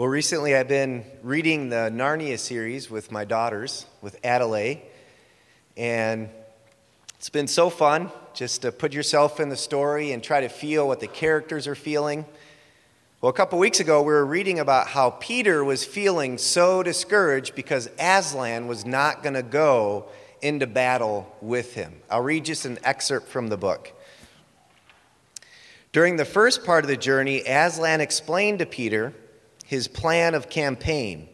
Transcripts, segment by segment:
Well, recently I've been reading the Narnia series with my daughters, with Adelaide, and it's been so fun just to put yourself in the story and try to feel what the characters are feeling. Well, a couple weeks ago, we were reading about how Peter was feeling so discouraged because Aslan was not going to go into battle with him. I'll read just an excerpt from the book. During the first part of the journey, Aslan explained to Peter his plan of campaign.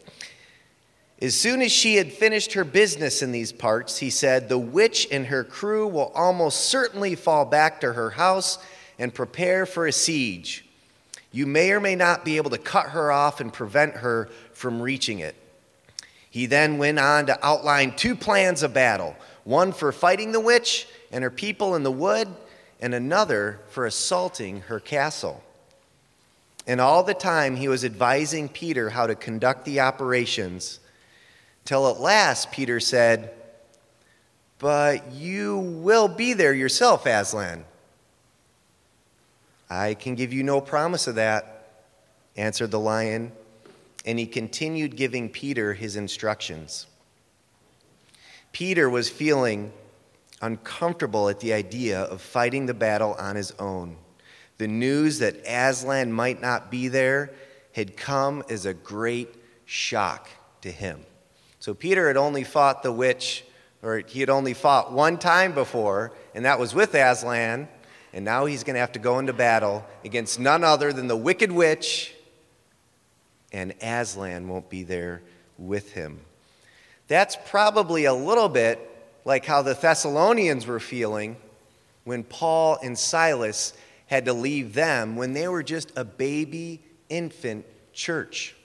As soon as she had finished her business in these parts, he said, The witch and her crew will almost certainly fall back to her house and prepare for a siege. You may or may not be able to cut her off and prevent her from reaching it. He then went on to outline two plans of battle one for fighting the witch and her people in the wood, and another for assaulting her castle. And all the time he was advising Peter how to conduct the operations, till at last Peter said, But you will be there yourself, Aslan. I can give you no promise of that, answered the lion, and he continued giving Peter his instructions. Peter was feeling uncomfortable at the idea of fighting the battle on his own. The news that Aslan might not be there had come as a great shock to him. So Peter had only fought the witch, or he had only fought one time before, and that was with Aslan. And now he's going to have to go into battle against none other than the wicked witch, and Aslan won't be there with him. That's probably a little bit like how the Thessalonians were feeling when Paul and Silas had to leave them when they were just a baby infant church.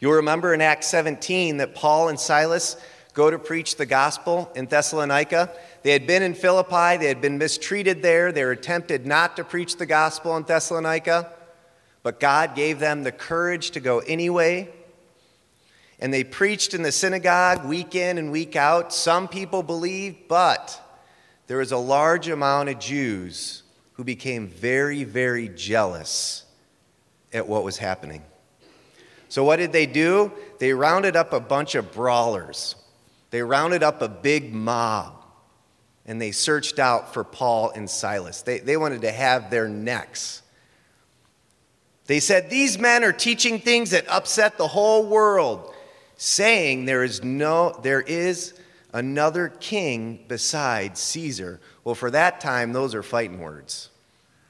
You'll remember in Acts 17 that Paul and Silas go to preach the gospel in Thessalonica. They had been in Philippi, they had been mistreated there, they were tempted not to preach the gospel in Thessalonica, but God gave them the courage to go anyway. And they preached in the synagogue week in and week out. Some people believed, but there was a large amount of Jews who became very, very jealous at what was happening. So, what did they do? They rounded up a bunch of brawlers, they rounded up a big mob, and they searched out for Paul and Silas. They, they wanted to have their necks. They said, These men are teaching things that upset the whole world, saying there is, no, there is another king besides Caesar. Well, for that time, those are fighting words.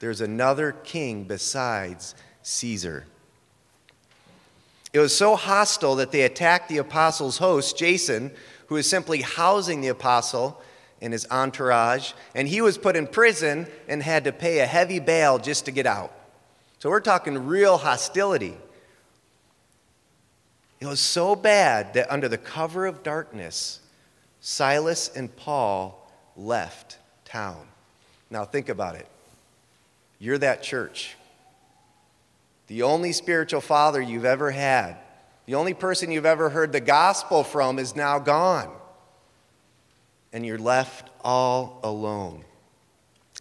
There's another king besides Caesar. It was so hostile that they attacked the apostles' host, Jason, who was simply housing the apostle and his entourage, and he was put in prison and had to pay a heavy bail just to get out. So we're talking real hostility. It was so bad that under the cover of darkness, Silas and Paul left town. Now, think about it. You're that church. The only spiritual father you've ever had, the only person you've ever heard the gospel from is now gone. And you're left all alone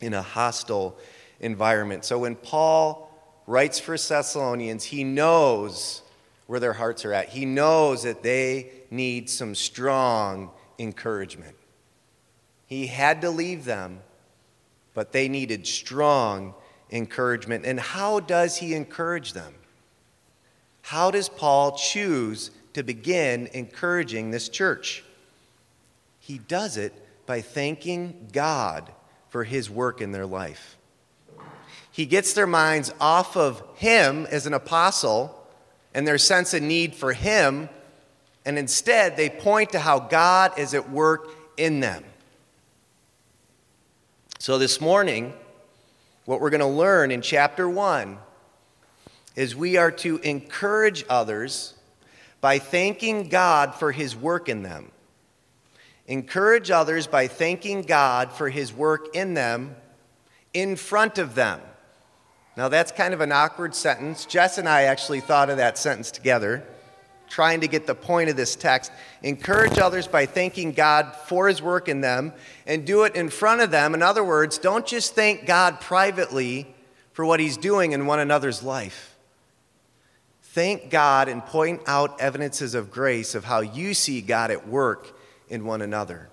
in a hostile environment. So when Paul writes for Thessalonians, he knows where their hearts are at. He knows that they need some strong encouragement. He had to leave them, but they needed strong encouragement. And how does he encourage them? How does Paul choose to begin encouraging this church? He does it by thanking God for his work in their life. He gets their minds off of him as an apostle and their sense of need for him and instead they point to how God is at work in them. So this morning, what we're going to learn in chapter 1 is we are to encourage others by thanking God for his work in them. Encourage others by thanking God for his work in them in front of them. Now, that's kind of an awkward sentence. Jess and I actually thought of that sentence together trying to get the point of this text. Encourage others by thanking God for his work in them and do it in front of them. In other words, don't just thank God privately for what he's doing in one another's life. Thank God and point out evidences of grace of how you see God at work in one another.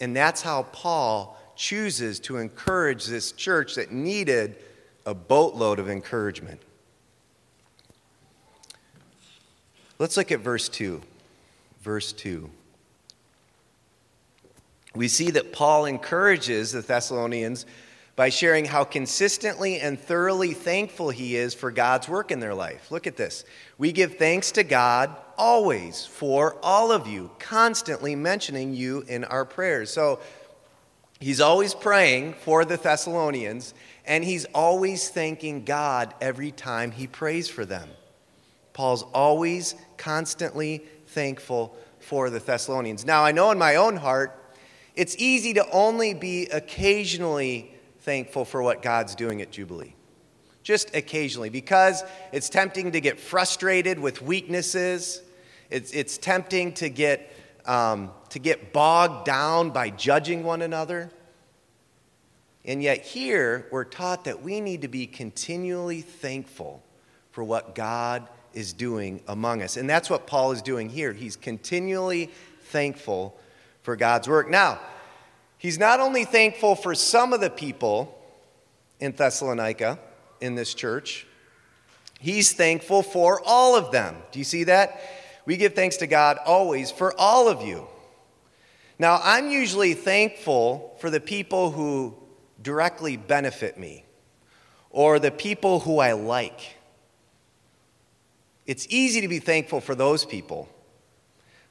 And that's how Paul chooses to encourage this church that needed a boatload of encouragement. Let's look at verse 2. Verse 2. We see that Paul encourages the Thessalonians by sharing how consistently and thoroughly thankful he is for God's work in their life. Look at this. We give thanks to God always for all of you, constantly mentioning you in our prayers. So he's always praying for the Thessalonians, and he's always thanking God every time he prays for them. Paul's always constantly thankful for the Thessalonians. Now, I know in my own heart, it's easy to only be occasionally thankful for what God's doing at Jubilee. Just occasionally, because it's tempting to get frustrated with weaknesses. It's, it's tempting to get, um, to get bogged down by judging one another. And yet, here, we're taught that we need to be continually thankful for what God is doing among us. And that's what Paul is doing here. He's continually thankful for God's work. Now, He's not only thankful for some of the people in Thessalonica, in this church, he's thankful for all of them. Do you see that? We give thanks to God always for all of you. Now, I'm usually thankful for the people who directly benefit me or the people who I like. It's easy to be thankful for those people.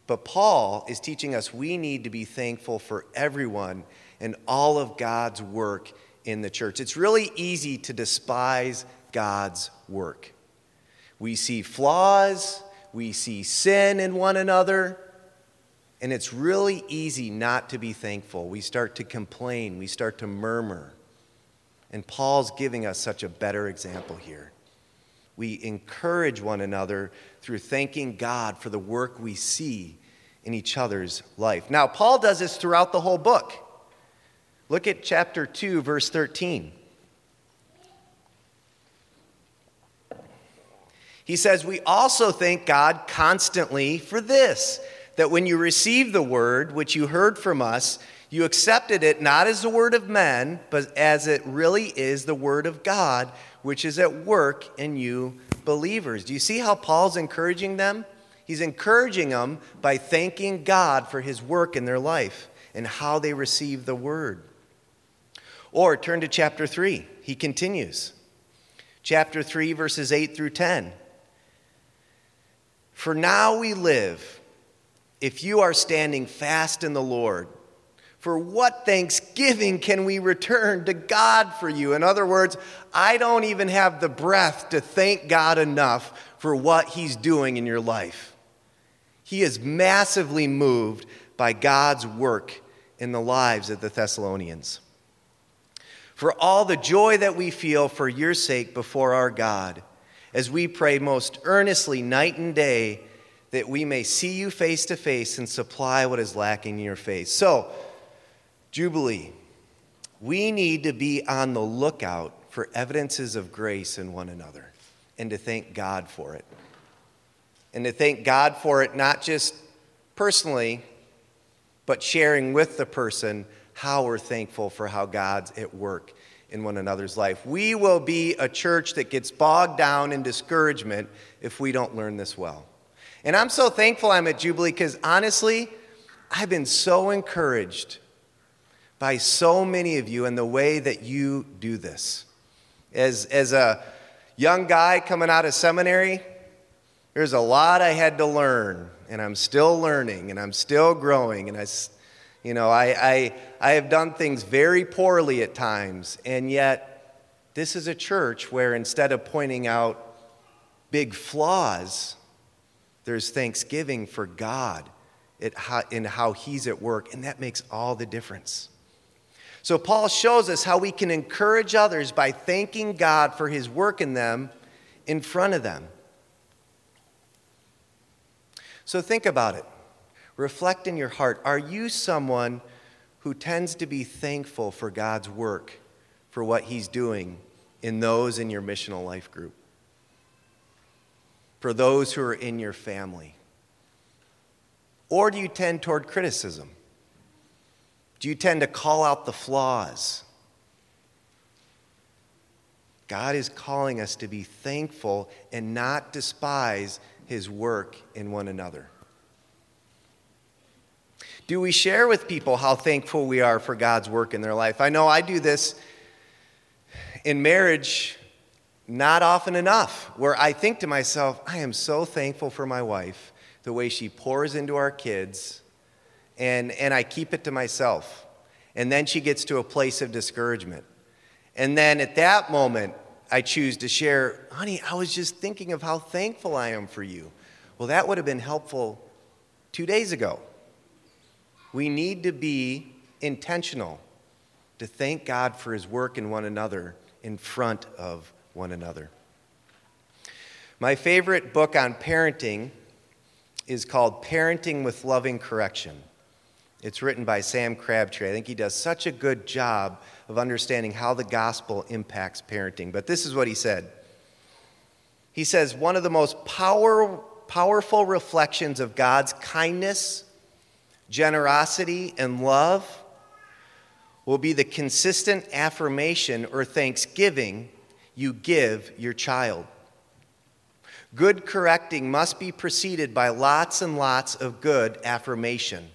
But Paul is teaching us we need to be thankful for everyone and all of God's work in the church. It's really easy to despise God's work. We see flaws, we see sin in one another, and it's really easy not to be thankful. We start to complain, we start to murmur. And Paul's giving us such a better example here. We encourage one another through thanking God for the work we see in each other's life. Now, Paul does this throughout the whole book. Look at chapter 2, verse 13. He says, We also thank God constantly for this, that when you received the word which you heard from us, you accepted it not as the word of men, but as it really is the word of God, which is at work in you believers. Do you see how Paul's encouraging them? He's encouraging them by thanking God for his work in their life and how they receive the word. Or turn to chapter 3. He continues. Chapter 3, verses 8 through 10. For now we live, if you are standing fast in the Lord. For what thanksgiving can we return to God for you? In other words, I don't even have the breath to thank God enough for what He's doing in your life. He is massively moved by God's work in the lives of the Thessalonians. For all the joy that we feel for your sake before our God, as we pray most earnestly night and day that we may see you face to face and supply what is lacking in your faith. So, Jubilee, we need to be on the lookout for evidences of grace in one another and to thank God for it and to thank God for it, not just personally, but sharing with the person how we're thankful for how God's at work in one another's life. We will be a church that gets bogged down in discouragement if we don't learn this well. And I'm so thankful I'm at Jubilee because honestly, I've been so encouraged by so many of you in the way that you do this. As, as a young guy coming out of seminary, there's a lot I had to learn, and I'm still learning, and I'm still growing, and I, you know, I, I, I have done things very poorly at times, and yet this is a church where instead of pointing out big flaws, there's thanksgiving for God in how He's at work, and that makes all the difference. So, Paul shows us how we can encourage others by thanking God for His work in them in front of them. So think about it. Reflect in your heart. Are you someone who tends to be thankful for God's work, for what He's doing in those in your missional life group? for those who are in your family? Or do you tend toward criticism? Do you tend to call out the flaws? God is calling us to be thankful and not despise his work in one another. Do we share with people how thankful we are for God's work in their life? I know I do this in marriage not often enough, where I think to myself, I am so thankful for my wife, the way she pours into our kids, and, and I keep it to myself. And then she gets to a place of discouragement. And then at that moment, I choose to share, honey, I was just thinking of how thankful I am for you. Well, that would have been helpful two days ago. We need to be intentional to thank God for his work in one another in front of one another. My favorite book on parenting is called Parenting with Loving Correction. It's written by Sam Crabtree. I think he does such a good job of understanding how the gospel impacts parenting. But this is what he said. He says, One of the most power, powerful reflections of God's kindness generosity, and love will be the consistent affirmation or thanksgiving you give your child. Good correcting must be preceded by lots and lots of good affirmation.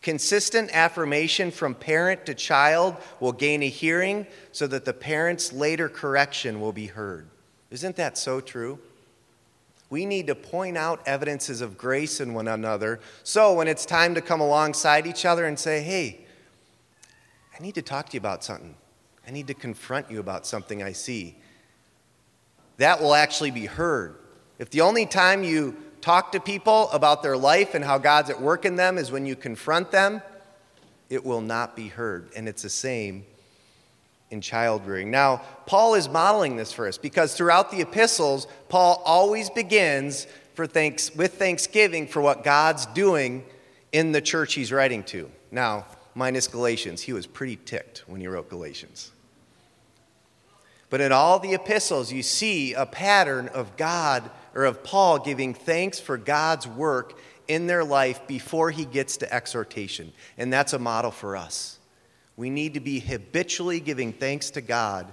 Consistent affirmation from parent to child will gain a hearing so that the parent's later correction will be heard. Isn't that so true? We need to point out evidences of grace in one another. So when it's time to come alongside each other and say, hey, I need to talk to you about something, I need to confront you about something I see, that will actually be heard. If the only time you talk to people about their life and how God's at work in them is when you confront them, it will not be heard. And it's the same in child rearing. Now, Paul is modeling this for us because throughout the epistles, Paul always begins for thanks, with thanksgiving for what God's doing in the church he's writing to. Now, minus Galatians, he was pretty ticked when he wrote Galatians. But in all the epistles, you see a pattern of God or of Paul giving thanks for God's work in their life before he gets to exhortation. And that's a model for us. We need to be habitually giving thanks to God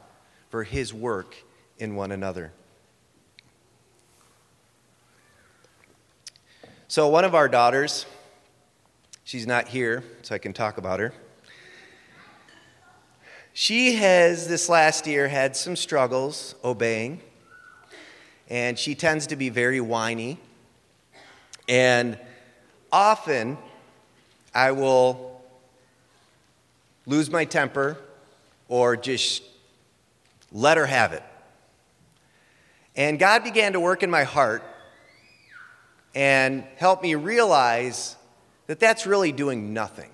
for his work in one another. So, one of our daughters, she's not here, so I can talk about her. She has, this last year, had some struggles obeying, and she tends to be very whiny. And often, I will lose my temper or just let her have it. And God began to work in my heart and help me realize that that's really doing nothing.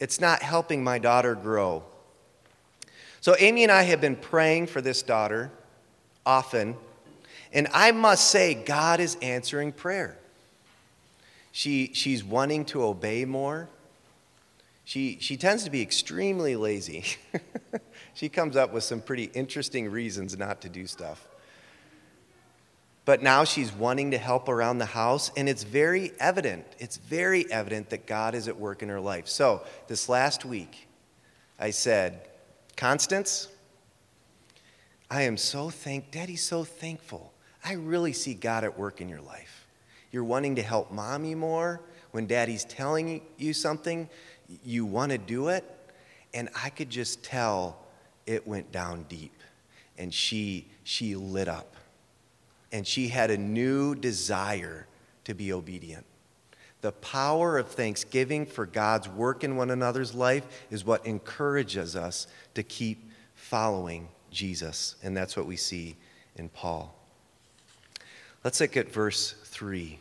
It's not helping my daughter grow. So, Amy and I have been praying for this daughter often, and I must say, God is answering prayer. She, she's wanting to obey more. She, she tends to be extremely lazy. she comes up with some pretty interesting reasons not to do stuff. But now she's wanting to help around the house, and it's very evident. It's very evident that God is at work in her life. So, this last week, I said, Constance, I am so thank Daddy's so thankful. I really see God at work in your life. You're wanting to help mommy more when daddy's telling you something you want to do it. And I could just tell it went down deep. And she, she lit up. And she had a new desire to be obedient. The power of thanksgiving for God's work in one another's life is what encourages us to keep following Jesus. And that's what we see in Paul. Let's look at verse 3.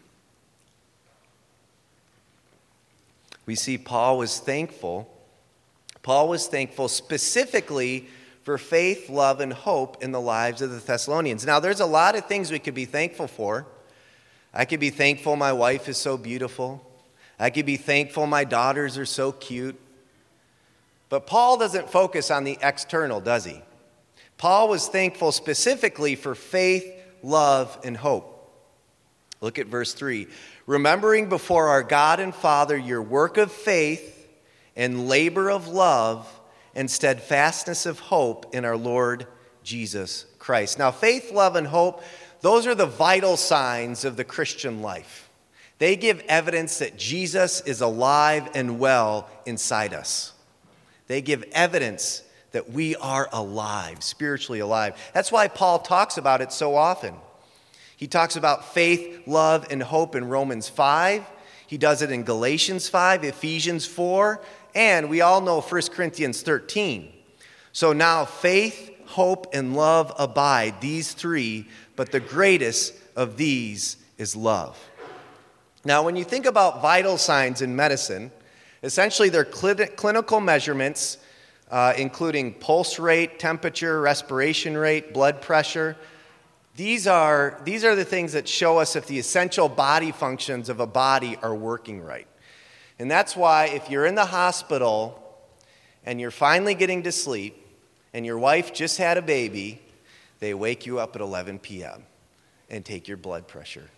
we see Paul was thankful. Paul was thankful specifically for faith, love, and hope in the lives of the Thessalonians. Now, there's a lot of things we could be thankful for. I could be thankful my wife is so beautiful. I could be thankful my daughters are so cute. But Paul doesn't focus on the external, does he? Paul was thankful specifically for faith, love, and hope. Look at verse 3. Remembering before our God and Father your work of faith and labor of love and steadfastness of hope in our Lord Jesus Christ. Now, faith, love, and hope, those are the vital signs of the Christian life. They give evidence that Jesus is alive and well inside us. They give evidence that we are alive, spiritually alive. That's why Paul talks about it so often. He talks about faith, love, and hope in Romans 5. He does it in Galatians 5, Ephesians 4, and we all know 1 Corinthians 13. So now faith, hope, and love abide, these three, but the greatest of these is love. Now, when you think about vital signs in medicine, essentially they're clinical measurements, uh, including pulse rate, temperature, respiration rate, blood pressure. These are, these are the things that show us if the essential body functions of a body are working right. And that's why if you're in the hospital and you're finally getting to sleep and your wife just had a baby, they wake you up at 11 p.m. and take your blood pressure.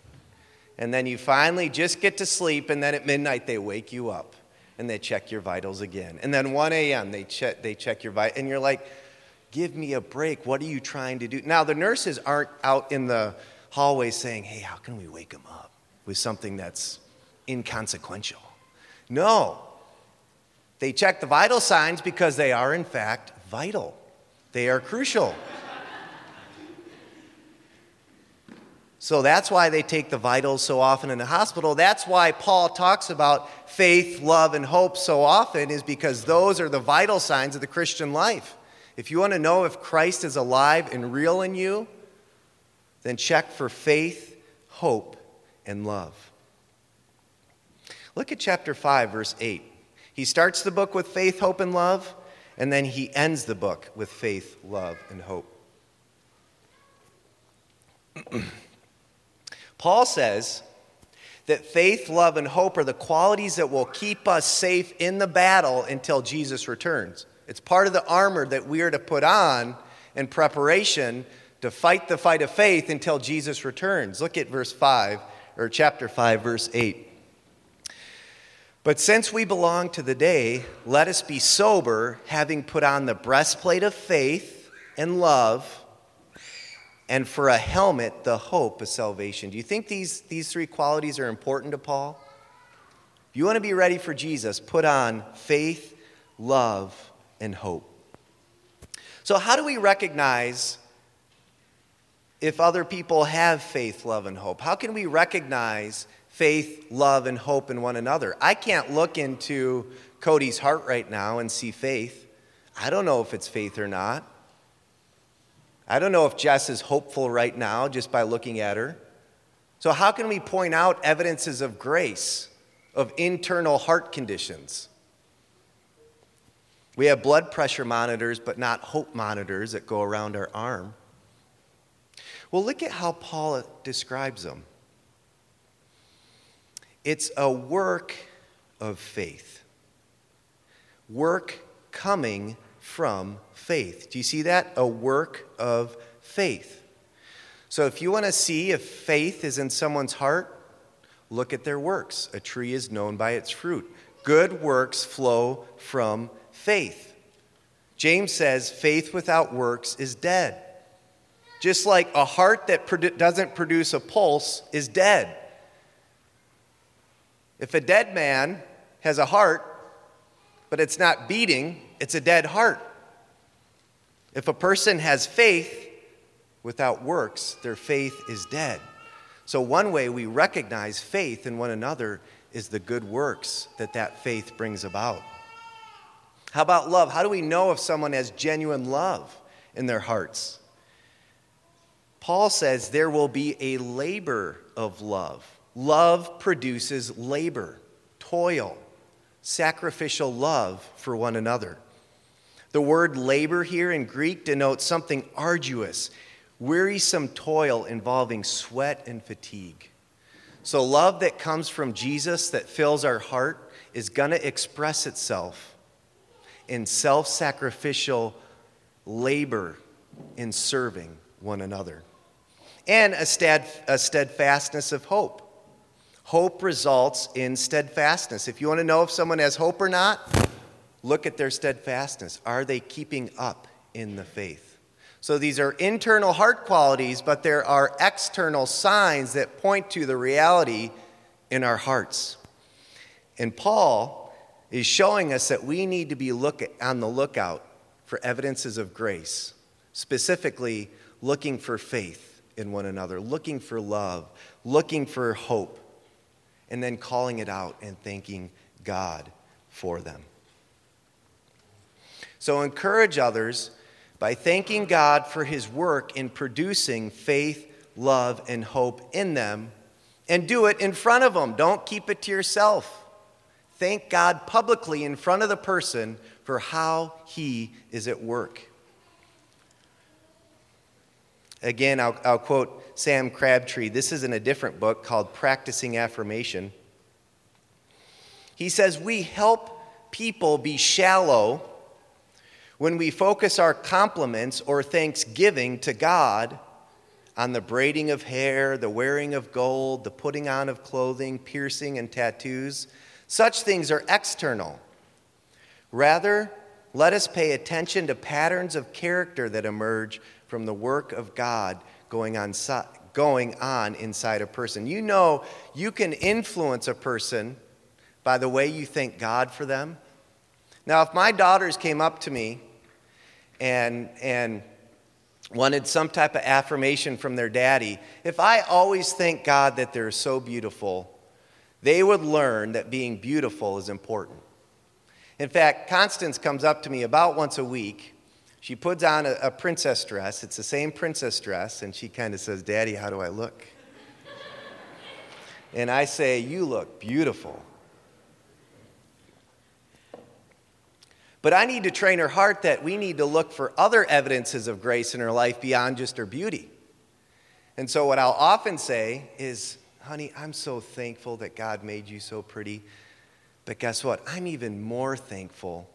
And then you finally just get to sleep, and then at midnight they wake you up and they check your vitals again. And then 1 a.m. they check, they check your vitals, and you're like, give me a break. What are you trying to do? Now, the nurses aren't out in the hallway saying, hey, how can we wake him up with something that's inconsequential? No. They check the vital signs because they are, in fact, vital, they are crucial. So that's why they take the vitals so often in the hospital. That's why Paul talks about faith, love, and hope so often, is because those are the vital signs of the Christian life. If you want to know if Christ is alive and real in you, then check for faith, hope, and love. Look at chapter 5, verse 8. He starts the book with faith, hope, and love, and then he ends the book with faith, love, and hope. Paul says that faith, love, and hope are the qualities that will keep us safe in the battle until Jesus returns. It's part of the armor that we are to put on in preparation to fight the fight of faith until Jesus returns. Look at verse 5, or chapter 5, verse 8. But since we belong to the day, let us be sober, having put on the breastplate of faith and love and for a helmet, the hope of salvation. Do you think these, these three qualities are important to Paul? If you want to be ready for Jesus, put on faith, love, and hope. So, how do we recognize if other people have faith, love, and hope? How can we recognize faith, love, and hope in one another? I can't look into Cody's heart right now and see faith. I don't know if it's faith or not. I don't know if Jess is hopeful right now just by looking at her. So, how can we point out evidences of grace, of internal heart conditions? We have blood pressure monitors, but not hope monitors that go around our arm. Well, look at how Paul describes them it's a work of faith, work coming from faith. Do you see that? A work of faith. So if you want to see if faith is in someone's heart, look at their works. A tree is known by its fruit. Good works flow from faith. James says faith without works is dead. Just like a heart that produ- doesn't produce a pulse is dead. If a dead man has a heart, but it's not beating, it's a dead heart. If a person has faith without works, their faith is dead. So, one way we recognize faith in one another is the good works that that faith brings about. How about love? How do we know if someone has genuine love in their hearts? Paul says there will be a labor of love. Love produces labor, toil, sacrificial love for one another. The word labor here in Greek denotes something arduous, wearisome toil involving sweat and fatigue. So, love that comes from Jesus that fills our heart is going to express itself in self sacrificial labor in serving one another. and a, a steadfastness of hope. Hope results in steadfastness. If you want to know if someone has hope or not, look at their steadfastness. Are they keeping up in the faith? So these are internal heart qualities, but there are external signs that point to the reality in our hearts. And Paul is showing us that we need to be look on the lookout for evidences of grace, specifically looking for faith in one another, looking for love, looking for hope, and then calling it out and thanking God for them. So encourage others by thanking God for his work in producing faith, love, and hope in them, and do it in front of them. Don't keep it to yourself. Thank God publicly in front of the person for how he is at work. Again, I'll, I'll quote Sam Crabtree. This is in a different book called Practicing Affirmation. He says, We help people be shallow when we focus our compliments or thanksgiving to God on the braiding of hair, the wearing of gold, the putting on of clothing, piercing, and tattoos. Such things are external. Rather, let us pay attention to patterns of character that emerge from the work of God going on, going on inside a person. You know, you can influence a person by the way you thank God for them. Now, if my daughters came up to me and, and wanted some type of affirmation from their daddy, if I always thank God that they're so beautiful, they would learn that being beautiful is important. In fact, Constance comes up to me about once a week. She puts on a, a princess dress. It's the same princess dress, and she kind of says, Daddy, how do I look? and I say, You look beautiful. But I need to train her heart that we need to look for other evidences of grace in her life beyond just her beauty. And so, what I'll often say is, honey, I'm so thankful that God made you so pretty. But guess what? I'm even more thankful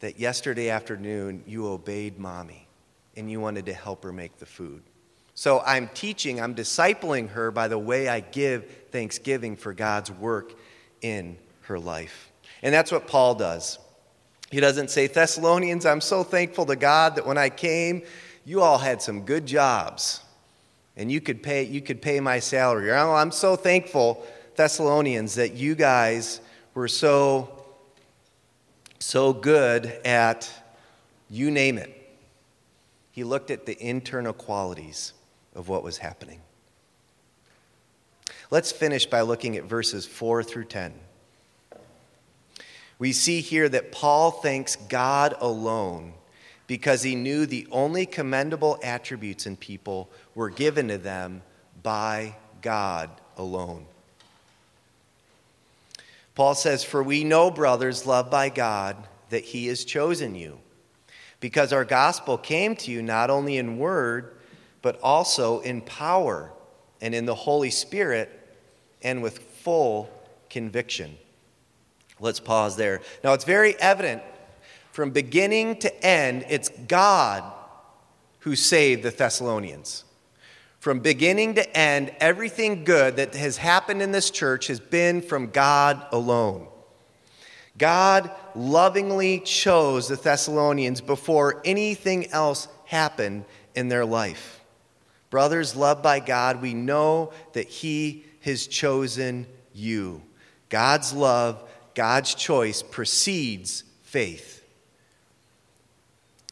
that yesterday afternoon you obeyed mommy and you wanted to help her make the food. So I'm teaching, I'm discipling her by the way I give thanksgiving for God's work in her life. And that's what Paul does. He doesn't say, Thessalonians, I'm so thankful to God that when I came, you all had some good jobs and you could pay, you could pay my salary. Or, oh, I'm so thankful, Thessalonians, that you guys were so, so good at you name it. He looked at the internal qualities of what was happening. Let's finish by looking at verses 4 through 10 we see here that Paul thanks God alone because he knew the only commendable attributes in people were given to them by God alone. Paul says, For we know, brothers, loved by God, that he has chosen you, because our gospel came to you not only in word, but also in power and in the Holy Spirit and with full conviction. Let's pause there. Now, it's very evident from beginning to end, it's God who saved the Thessalonians. From beginning to end, everything good that has happened in this church has been from God alone. God lovingly chose the Thessalonians before anything else happened in their life. Brothers, loved by God, we know that He has chosen you. God's love God's choice precedes faith.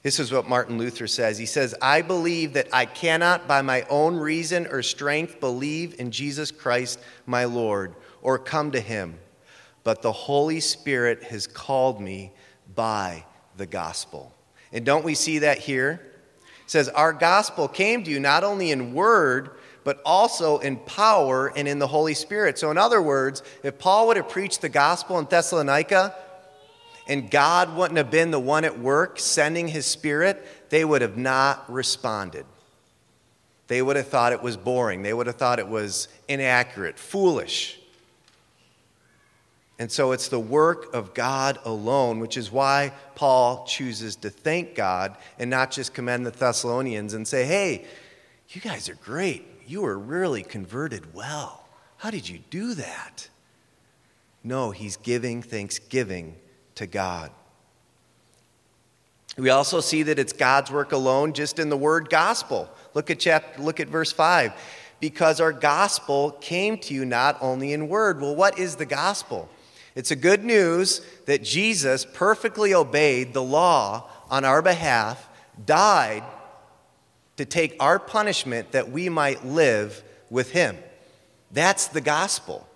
This is what Martin Luther says. He says, I believe that I cannot, by my own reason or strength, believe in Jesus Christ my Lord or come to him, but the Holy Spirit has called me by the gospel. And don't we see that here? It says, Our gospel came to you not only in word, but also in power and in the Holy Spirit. So, in other words, if Paul would have preached the gospel in Thessalonica and God wouldn't have been the one at work sending his spirit, they would have not responded. They would have thought it was boring, they would have thought it was inaccurate, foolish. And so it's the work of God alone, which is why Paul chooses to thank God and not just commend the Thessalonians and say, hey, you guys are great you were really converted well. How did you do that? No, he's giving thanksgiving to God. We also see that it's God's work alone just in the word gospel. Look at chapter, look at verse 5. Because our gospel came to you not only in word. Well, what is the gospel? It's a good news that Jesus perfectly obeyed the law on our behalf, died to take our punishment that we might live with him. That's the gospel.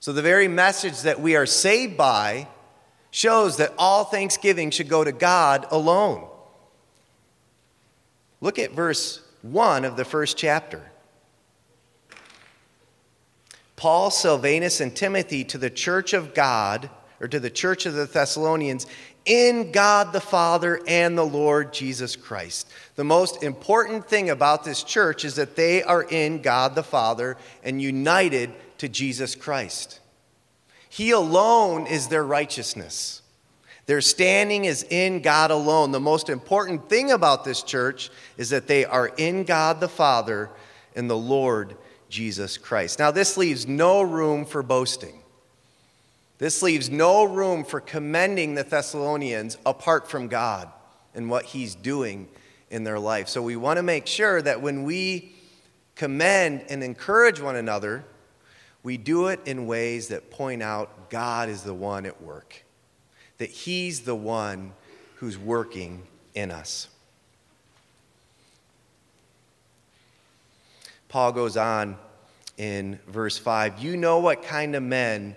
So, the very message that we are saved by shows that all thanksgiving should go to God alone. Look at verse 1 of the first chapter. Paul, Silvanus, and Timothy to the church of God, or to the church of the Thessalonians, in God the Father and the Lord Jesus Christ. The most important thing about this church is that they are in God the Father and united to Jesus Christ. He alone is their righteousness. Their standing is in God alone. The most important thing about this church is that they are in God the Father and the Lord Jesus Christ. Now, this leaves no room for boasting. This leaves no room for commending the Thessalonians apart from God and what He's doing in their life. So we want to make sure that when we commend and encourage one another, we do it in ways that point out God is the one at work, that He's the one who's working in us. Paul goes on in verse 5 You know what kind of men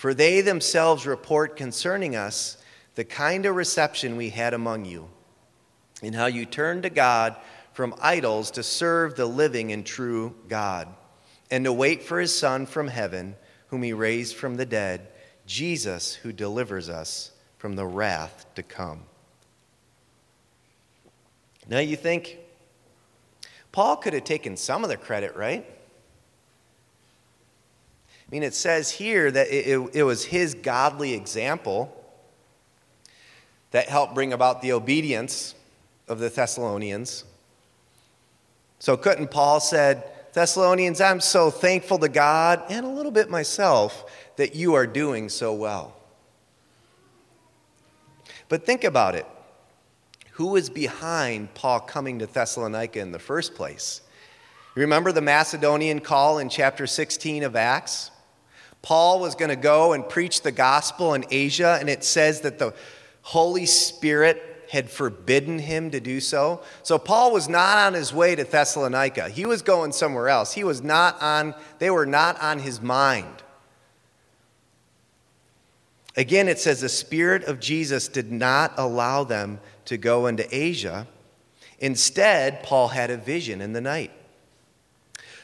For they themselves report concerning us the kind of reception we had among you, and how you turned to God from idols to serve the living and true God, and to wait for his Son from heaven, whom he raised from the dead, Jesus, who delivers us from the wrath to come. Now you think, Paul could have taken some of the credit, right? I mean, it says here that it, it, it was his godly example that helped bring about the obedience of the Thessalonians. So couldn't Paul said, Thessalonians, I'm so thankful to God and a little bit myself that you are doing so well. But think about it. Who was behind Paul coming to Thessalonica in the first place? Remember the Macedonian call in chapter 16 of Acts? Paul was going to go and preach the gospel in Asia, and it says that the Holy Spirit had forbidden him to do so. So Paul was not on his way to Thessalonica. He was going somewhere else. He was not on, they were not on his mind. Again, it says the Spirit of Jesus did not allow them to go into Asia. Instead, Paul had a vision in the night.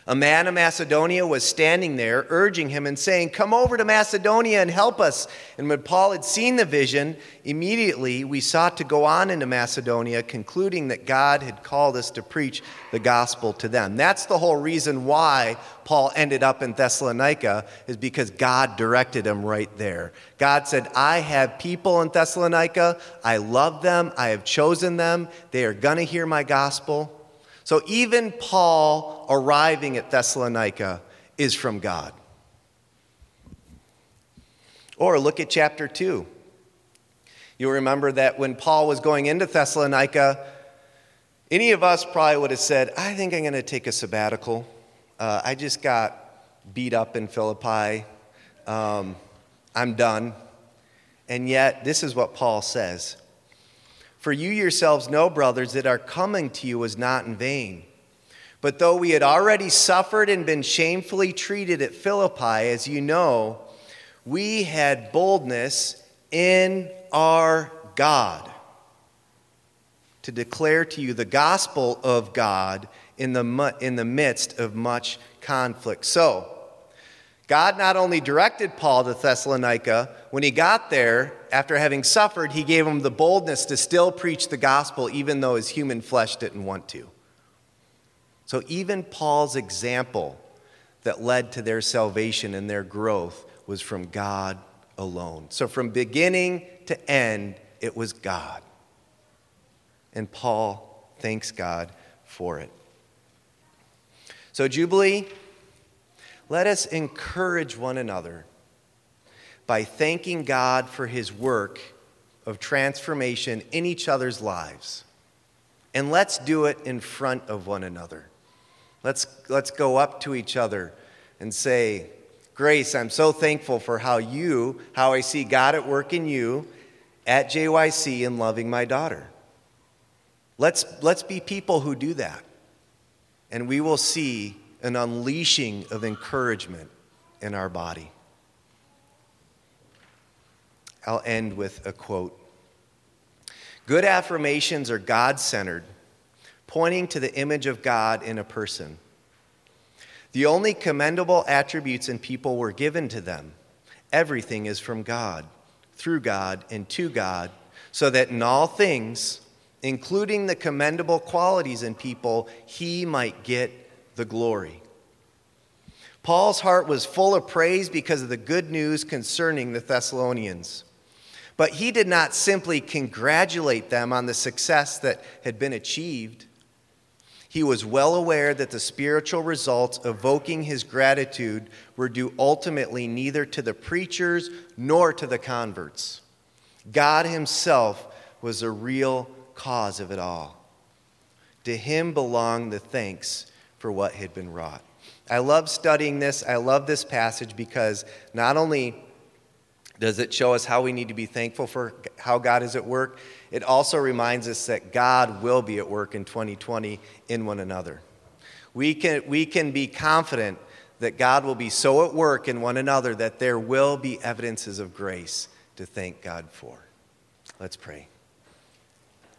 A man of Macedonia was standing there, urging him and saying, Come over to Macedonia and help us. And when Paul had seen the vision, immediately we sought to go on into Macedonia, concluding that God had called us to preach the gospel to them. That's the whole reason why Paul ended up in Thessalonica, is because God directed him right there. God said, I have people in Thessalonica. I love them. I have chosen them. They are going to hear my gospel. So even Paul arriving at Thessalonica is from God. Or look at chapter 2. You'll remember that when Paul was going into Thessalonica, any of us probably would have said, I think I'm going to take a sabbatical. Uh, I just got beat up in Philippi. Um, I'm done. And yet, this is what Paul says for you yourselves know, brothers, that our coming to you was not in vain. But though we had already suffered and been shamefully treated at Philippi, as you know, we had boldness in our God to declare to you the gospel of God in the, in the midst of much conflict. So, God not only directed Paul to Thessalonica, when he got there, after having suffered, he gave him the boldness to still preach the gospel, even though his human flesh didn't want to. So, even Paul's example that led to their salvation and their growth was from God alone. So, from beginning to end, it was God. And Paul thanks God for it. So, Jubilee, let us encourage one another by thanking God for his work of transformation in each other's lives. And let's do it in front of one another. Let's, let's go up to each other and say, Grace, I'm so thankful for how you, how I see God at work in you at JYC in loving my daughter. Let's, let's be people who do that. And we will see an unleashing of encouragement in our body. I'll end with a quote Good affirmations are God centered, pointing to the image of God in a person. The only commendable attributes in people were given to them. Everything is from God, through God, and to God, so that in all things, including the commendable qualities in people, he might get the glory. Paul's heart was full of praise because of the good news concerning the Thessalonians. But he did not simply congratulate them on the success that had been achieved. He was well aware that the spiritual results evoking his gratitude were due ultimately neither to the preachers nor to the converts. God Himself was the real cause of it all. To Him belong the thanks for what had been wrought. I love studying this. I love this passage because not only does it show us how we need to be thankful for how God is at work, it also reminds us that God will be at work in 2020 in one another. We can, we can be confident that God will be so at work in one another that there will be evidences of grace to thank God for. Let's pray.